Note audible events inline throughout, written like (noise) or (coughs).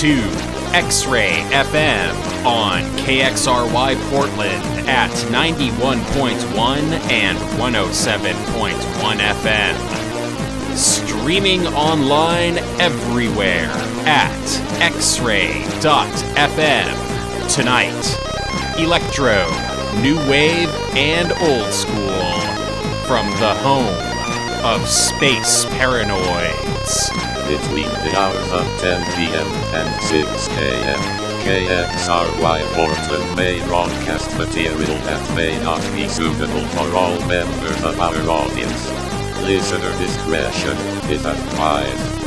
to X Ray FM on KXRY Portland at 91.1 and 107.1 FM. Streaming online everywhere at xray.fm. Tonight, electro, new wave, and old school from the home of Space Paranoids. Between the hours of 10 p.m. and 6 a.m., KXRY Portland may broadcast material that may not be suitable for all members of our audience. Listener discretion is advised.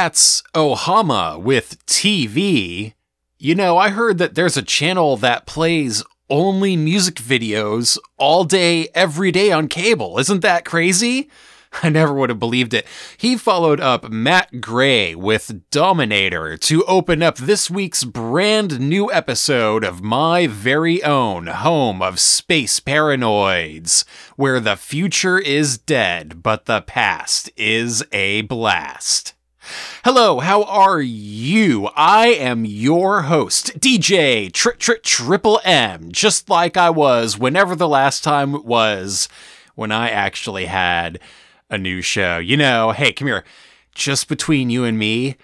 That's Ohama with TV. You know, I heard that there's a channel that plays only music videos all day, every day on cable. Isn't that crazy? (laughs) I never would have believed it. He followed up Matt Gray with Dominator to open up this week's brand new episode of my very own home of space paranoids, where the future is dead, but the past is a blast. Hello, how are you? I am your host, DJ Tri Tri Triple M, just like I was whenever the last time was when I actually had a new show. You know, hey, come here. Just between you and me,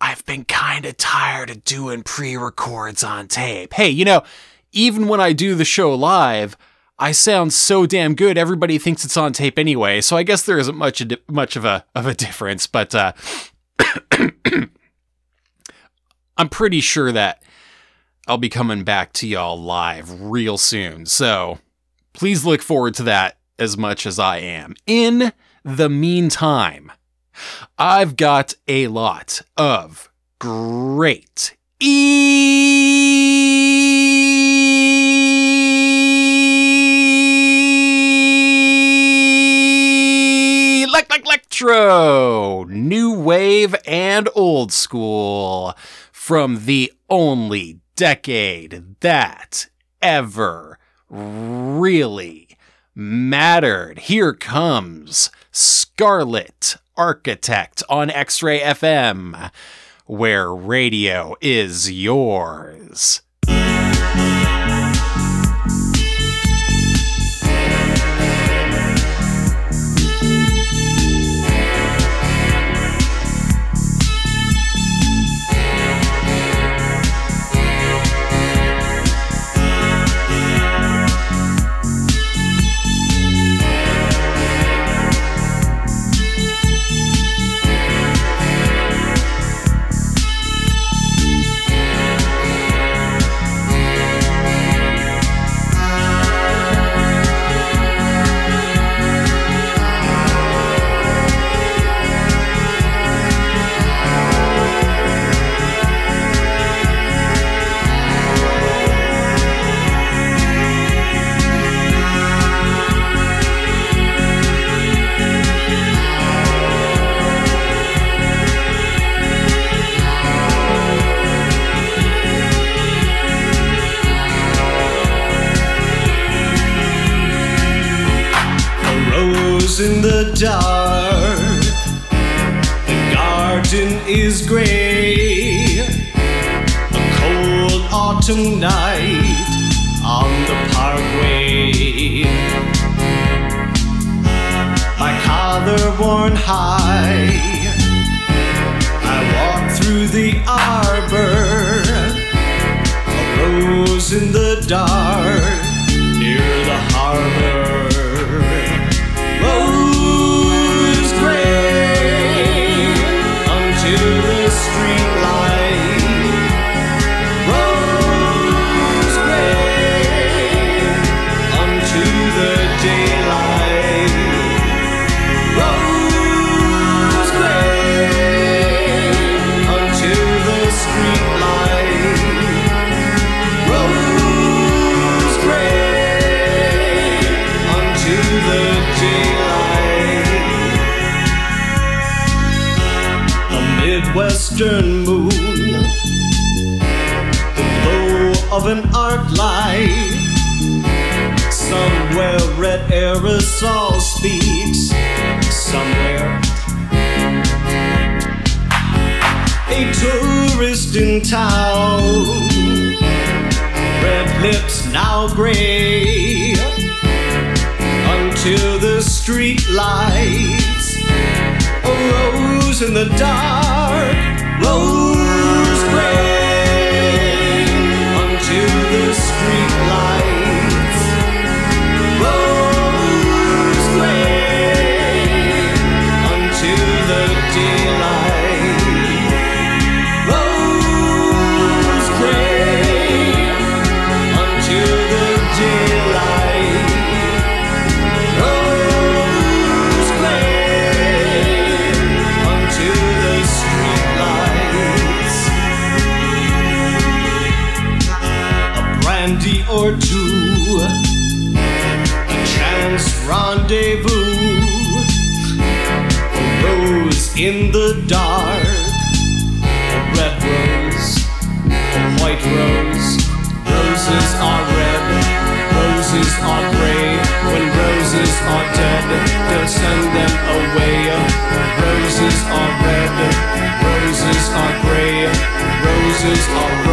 I've been kind of tired of doing pre records on tape. Hey, you know, even when I do the show live, I sound so damn good. Everybody thinks it's on tape anyway, so I guess there isn't much much of a of a difference. But uh, (coughs) I'm pretty sure that I'll be coming back to y'all live real soon. So please look forward to that as much as I am. In the meantime, I've got a lot of great electro, new wave, and old school from the only decade that ever really mattered. Here comes Scarlet Architect on X Ray FM, where radio is yours. Of an arc light. Somewhere red aerosol speaks. Somewhere a tourist in town red lips now gray until the street lights a rose in the dark rose send them away. Roses are red, roses are grey, roses are. Red.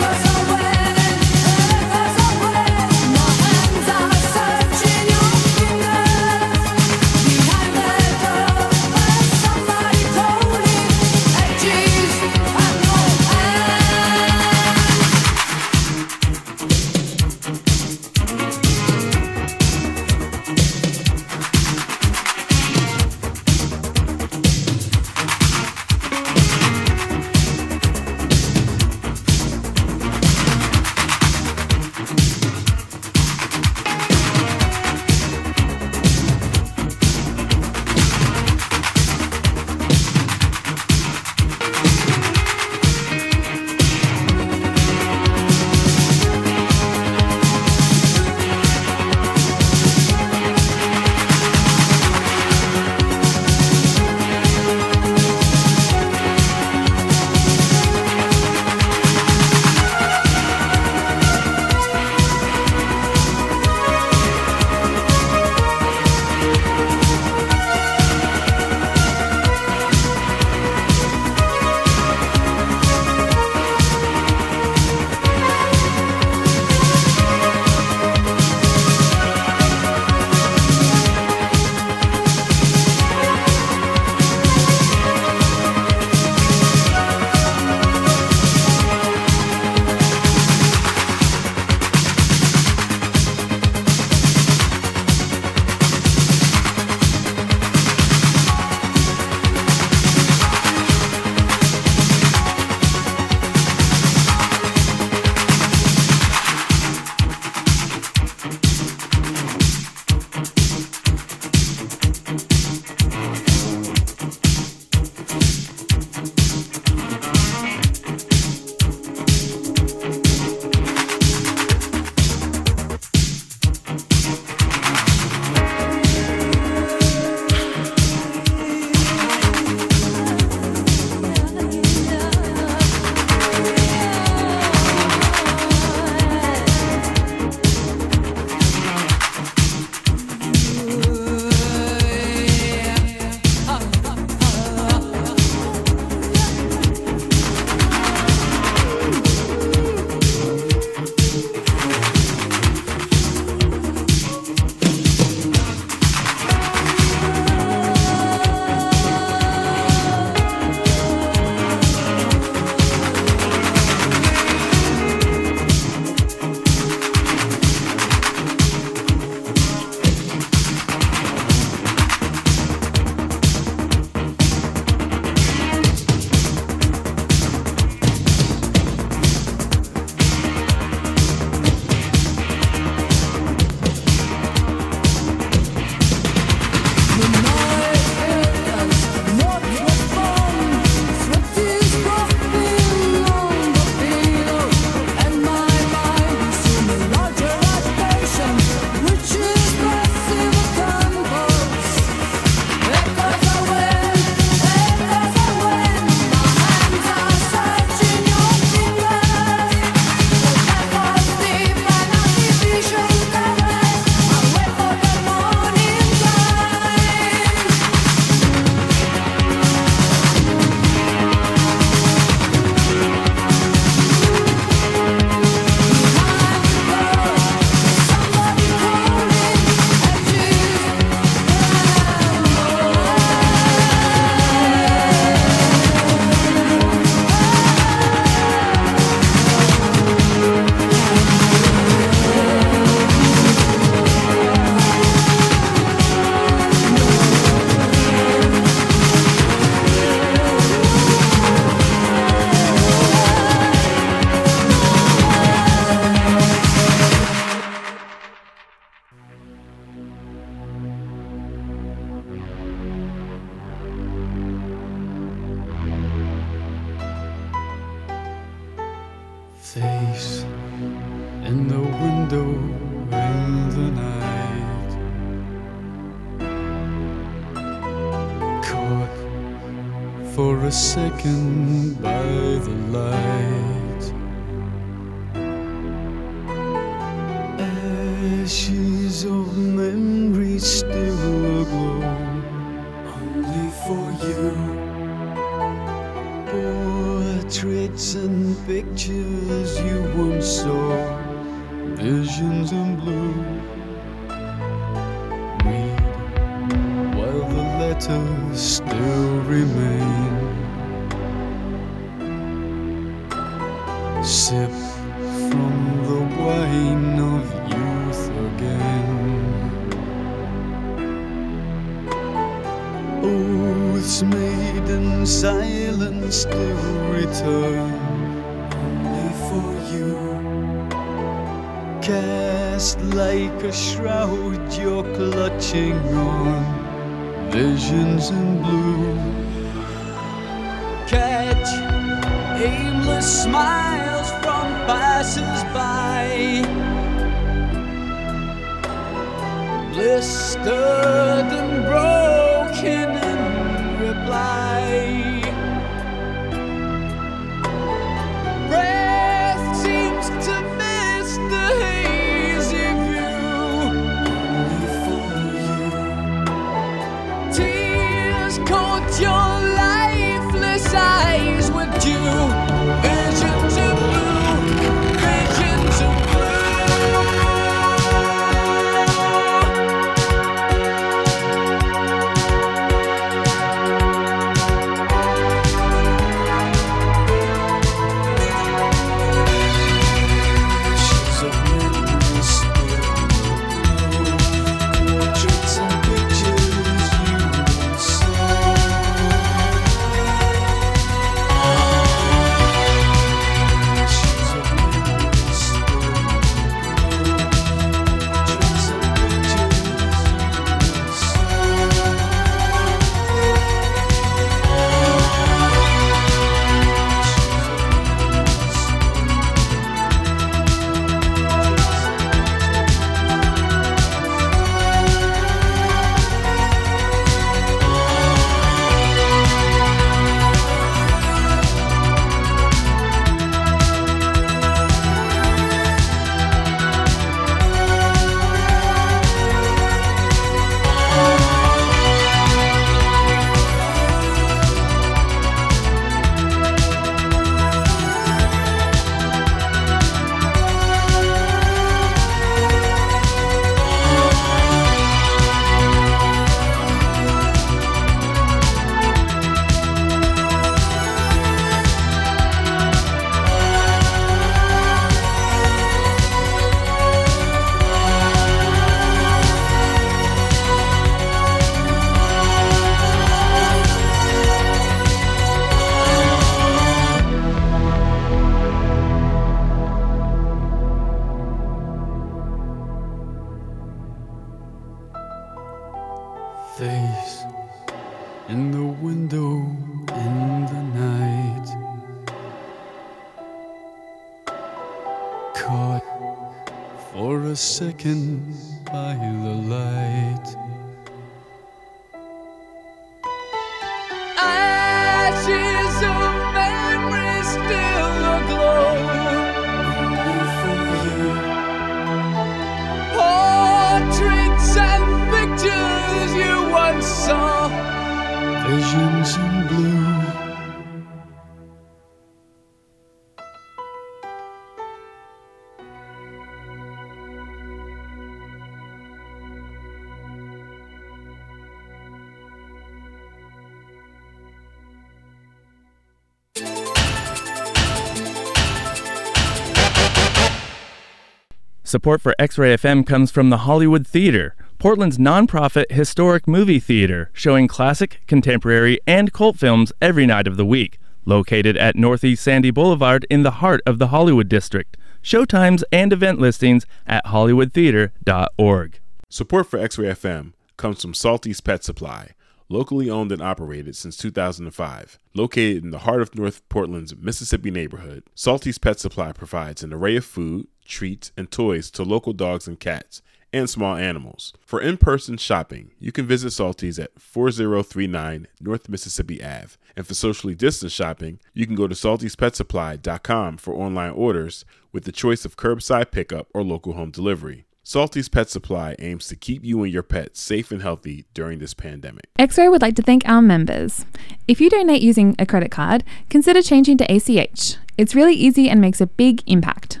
Support for X Ray FM comes from the Hollywood Theater, Portland's nonprofit historic movie theater, showing classic, contemporary, and cult films every night of the week. Located at Northeast Sandy Boulevard in the heart of the Hollywood District. Showtimes and event listings at hollywoodtheater.org. Support for X Ray FM comes from Salty's Pet Supply, locally owned and operated since 2005. Located in the heart of North Portland's Mississippi neighborhood, Salty's Pet Supply provides an array of food, treats, and toys to local dogs and cats and small animals. For in person shopping, you can visit Salty's at 4039 North Mississippi Ave. And for socially distant shopping, you can go to saltyspetsupply.com for online orders with the choice of curbside pickup or local home delivery. Salty's Pet Supply aims to keep you and your pets safe and healthy during this pandemic. X Ray would like to thank our members. If you donate using a credit card, consider changing to ACH. It's really easy and makes a big impact.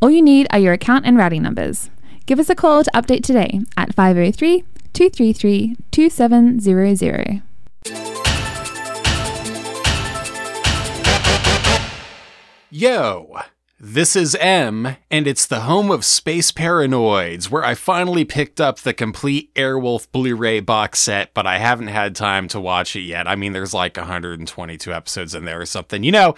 All you need are your account and routing numbers. Give us a call to update today at 503 233 2700. Yo, this is M, and it's the home of Space Paranoids, where I finally picked up the complete Airwolf Blu ray box set, but I haven't had time to watch it yet. I mean, there's like 122 episodes in there or something. You know,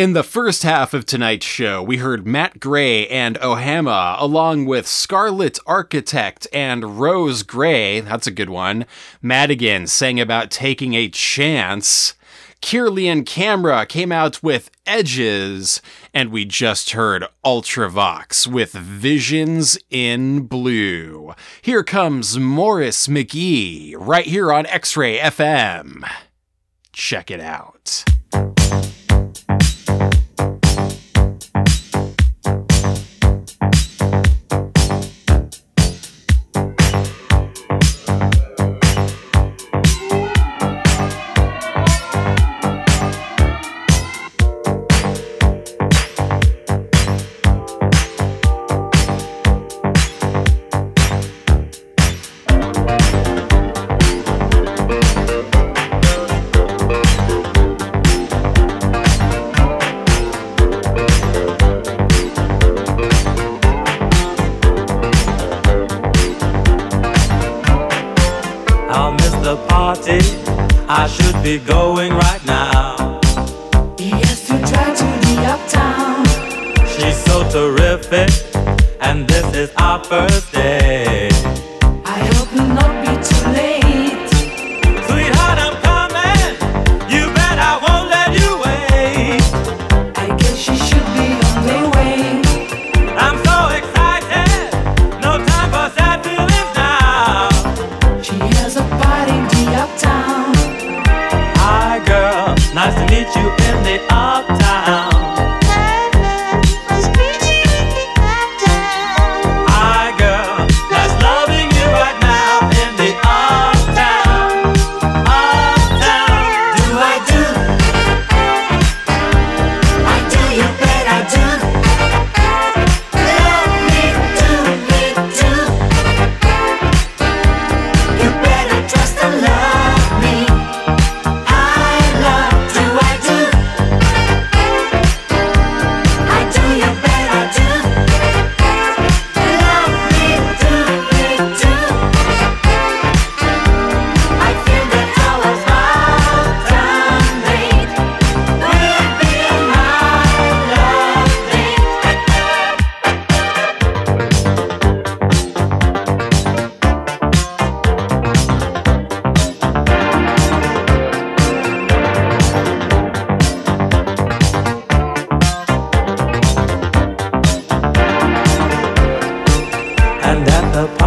in the first half of tonight's show, we heard Matt Gray and Ohama, along with Scarlet Architect and Rose Grey. That's a good one. Madigan sang about taking a chance. Kirlian Camera came out with Edges, and we just heard Ultravox with Visions in Blue. Here comes Maurice McGee, right here on X Ray FM. Check it out. Be going right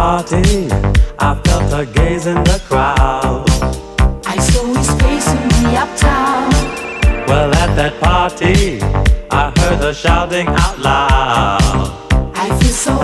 party, I felt her gaze in the crowd. I saw his face in the uptown. Well, at that party, I heard her shouting out loud. I feel so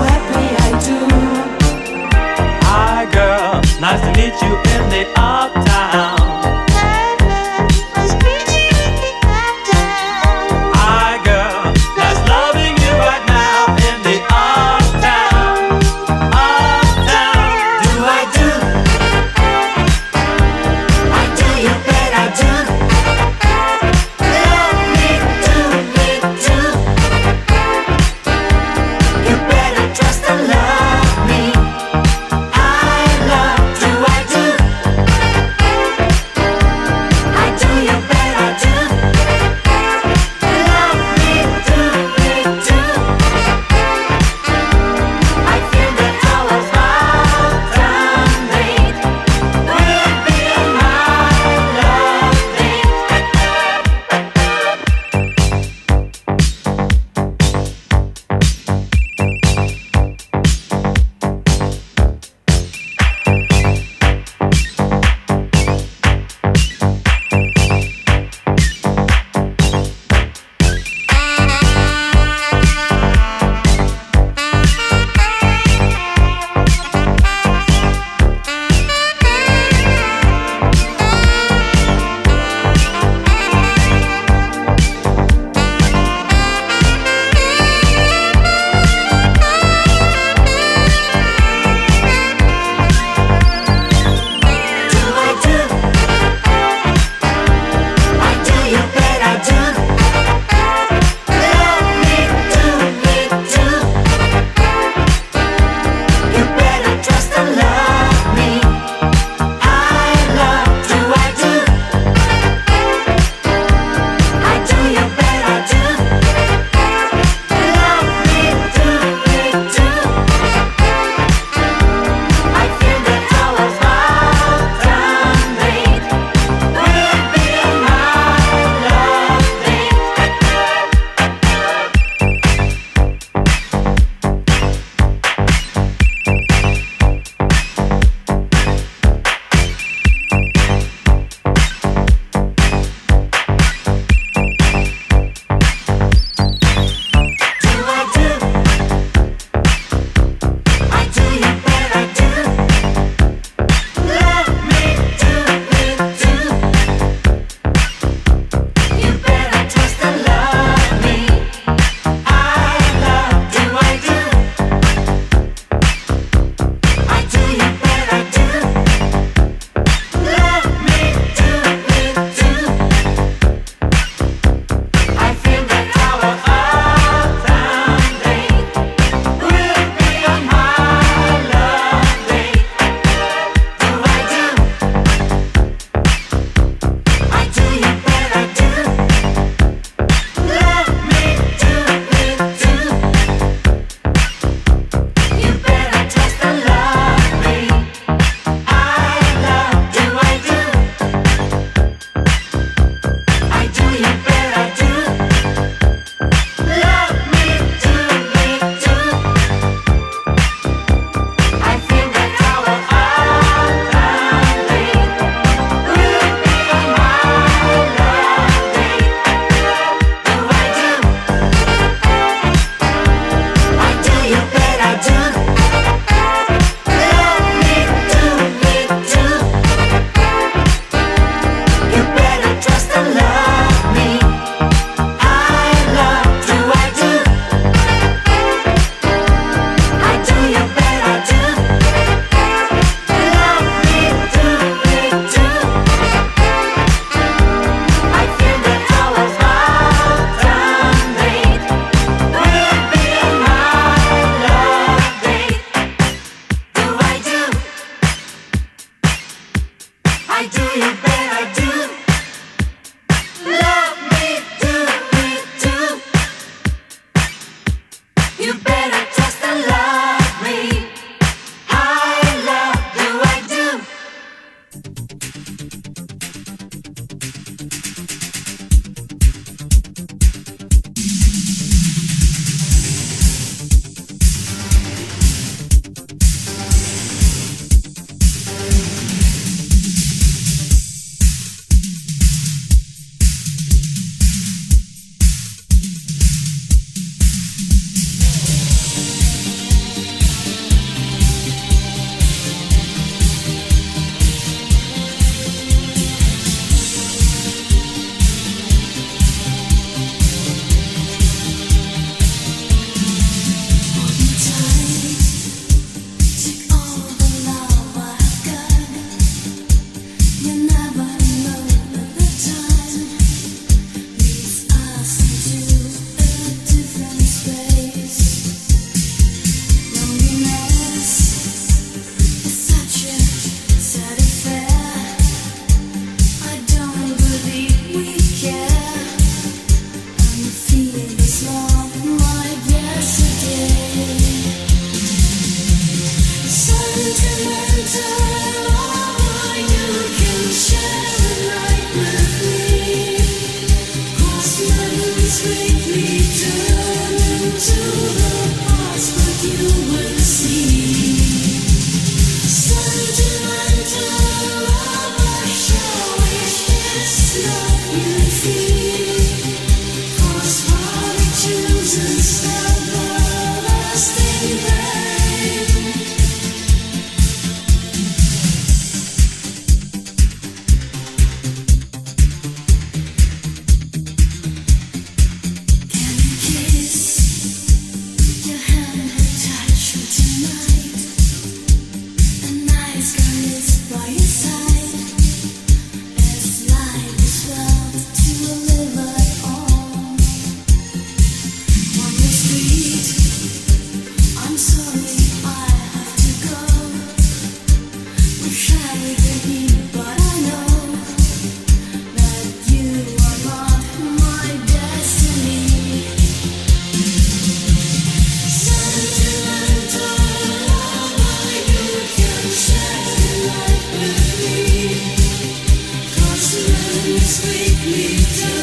believe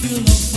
feel no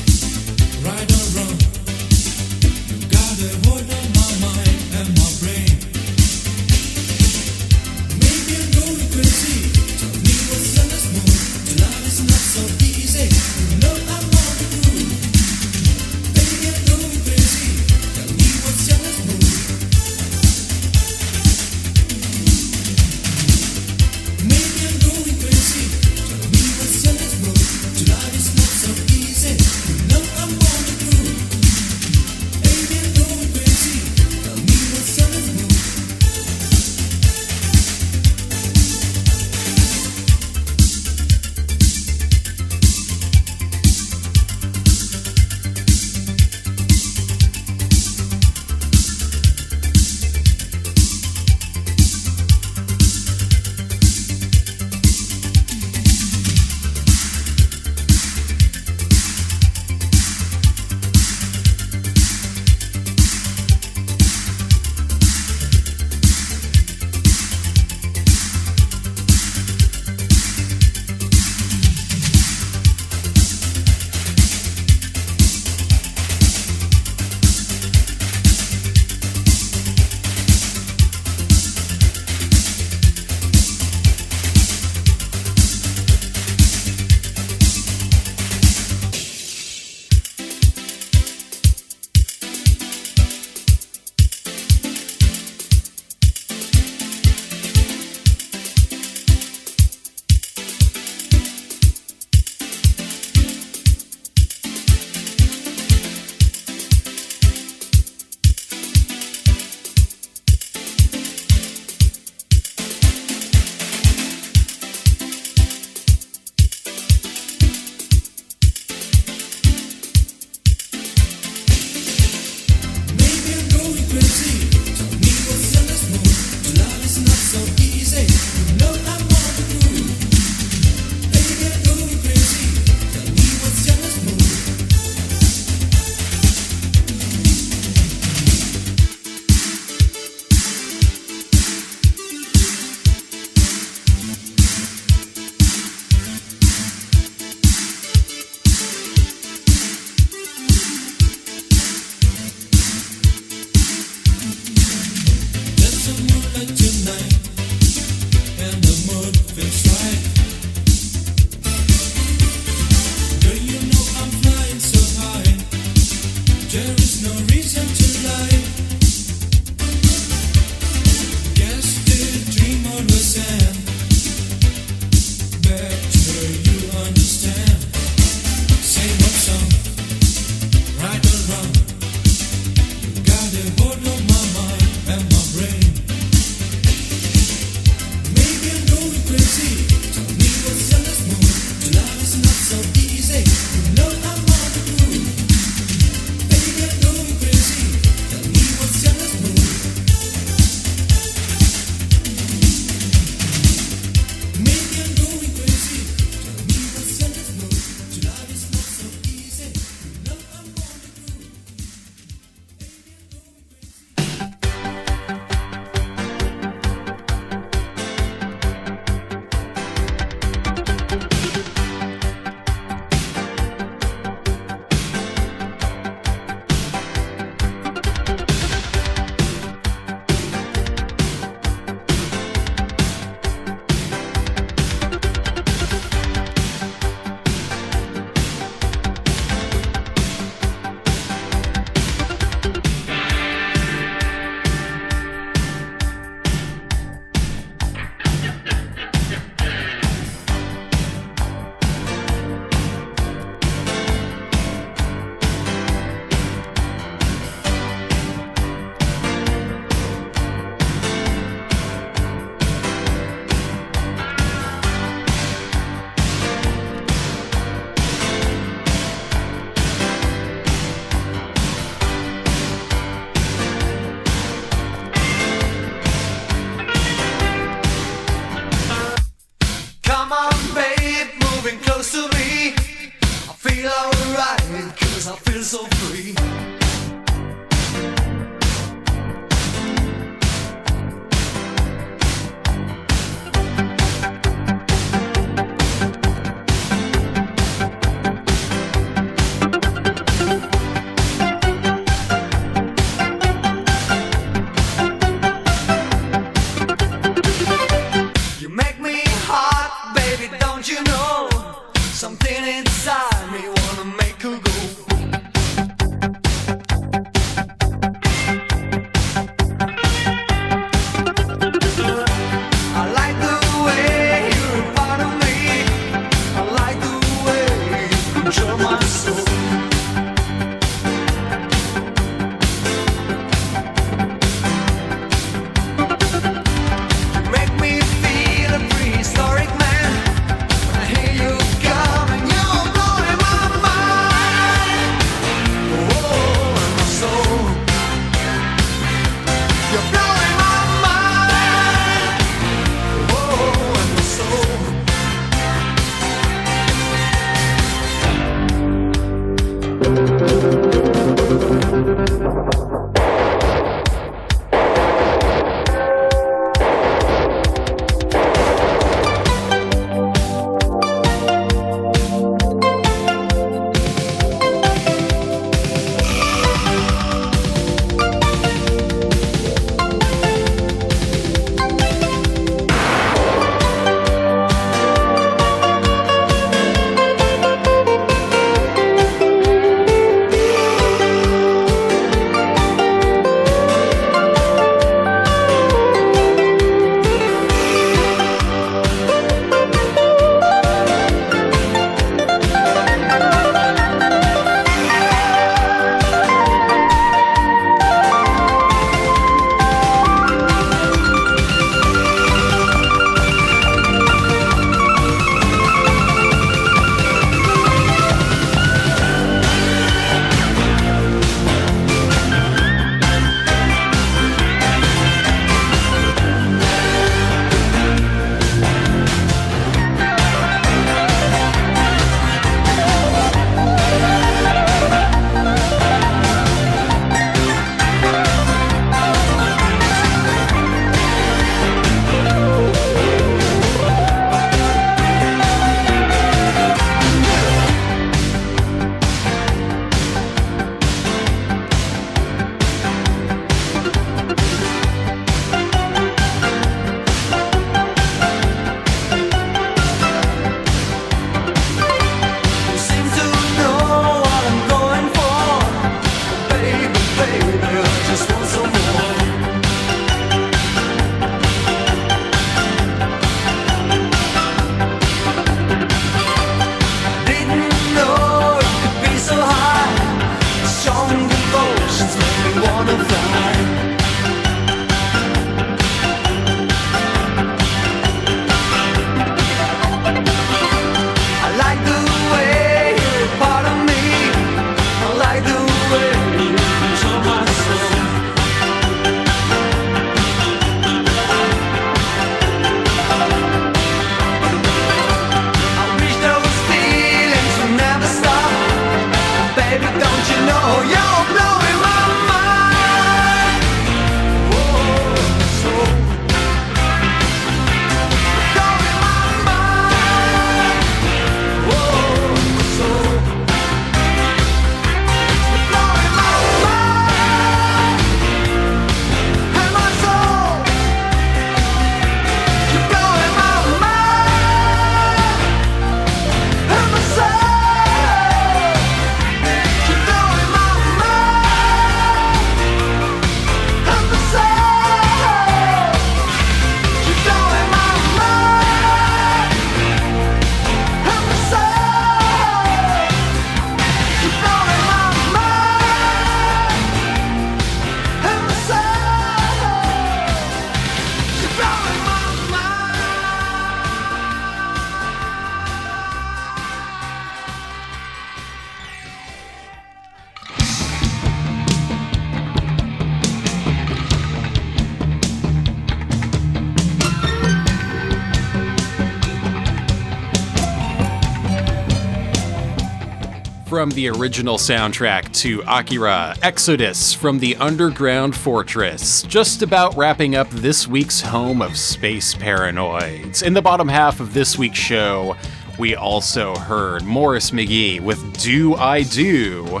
the original soundtrack to Akira Exodus from the Underground Fortress, just about wrapping up this week's home of space paranoids. In the bottom half of this week's show, we also heard Maurice McGee with Do I Do?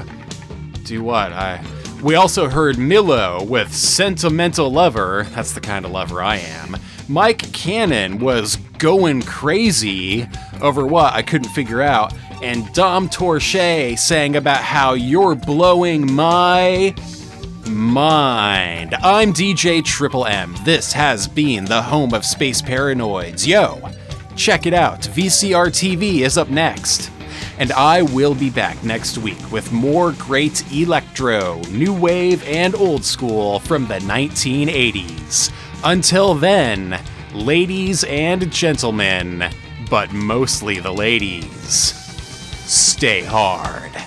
Do what? I. We also heard Milou with Sentimental Lover. That's the kind of lover I am. Mike Cannon was going crazy over what I couldn't figure out. And Dom Torsch sang about how you're blowing my mind. I'm DJ Triple M. This has been the home of Space Paranoids. Yo, check it out. VCR TV is up next. And I will be back next week with more great electro, new wave, and old school from the 1980s. Until then, ladies and gentlemen, but mostly the ladies, stay hard.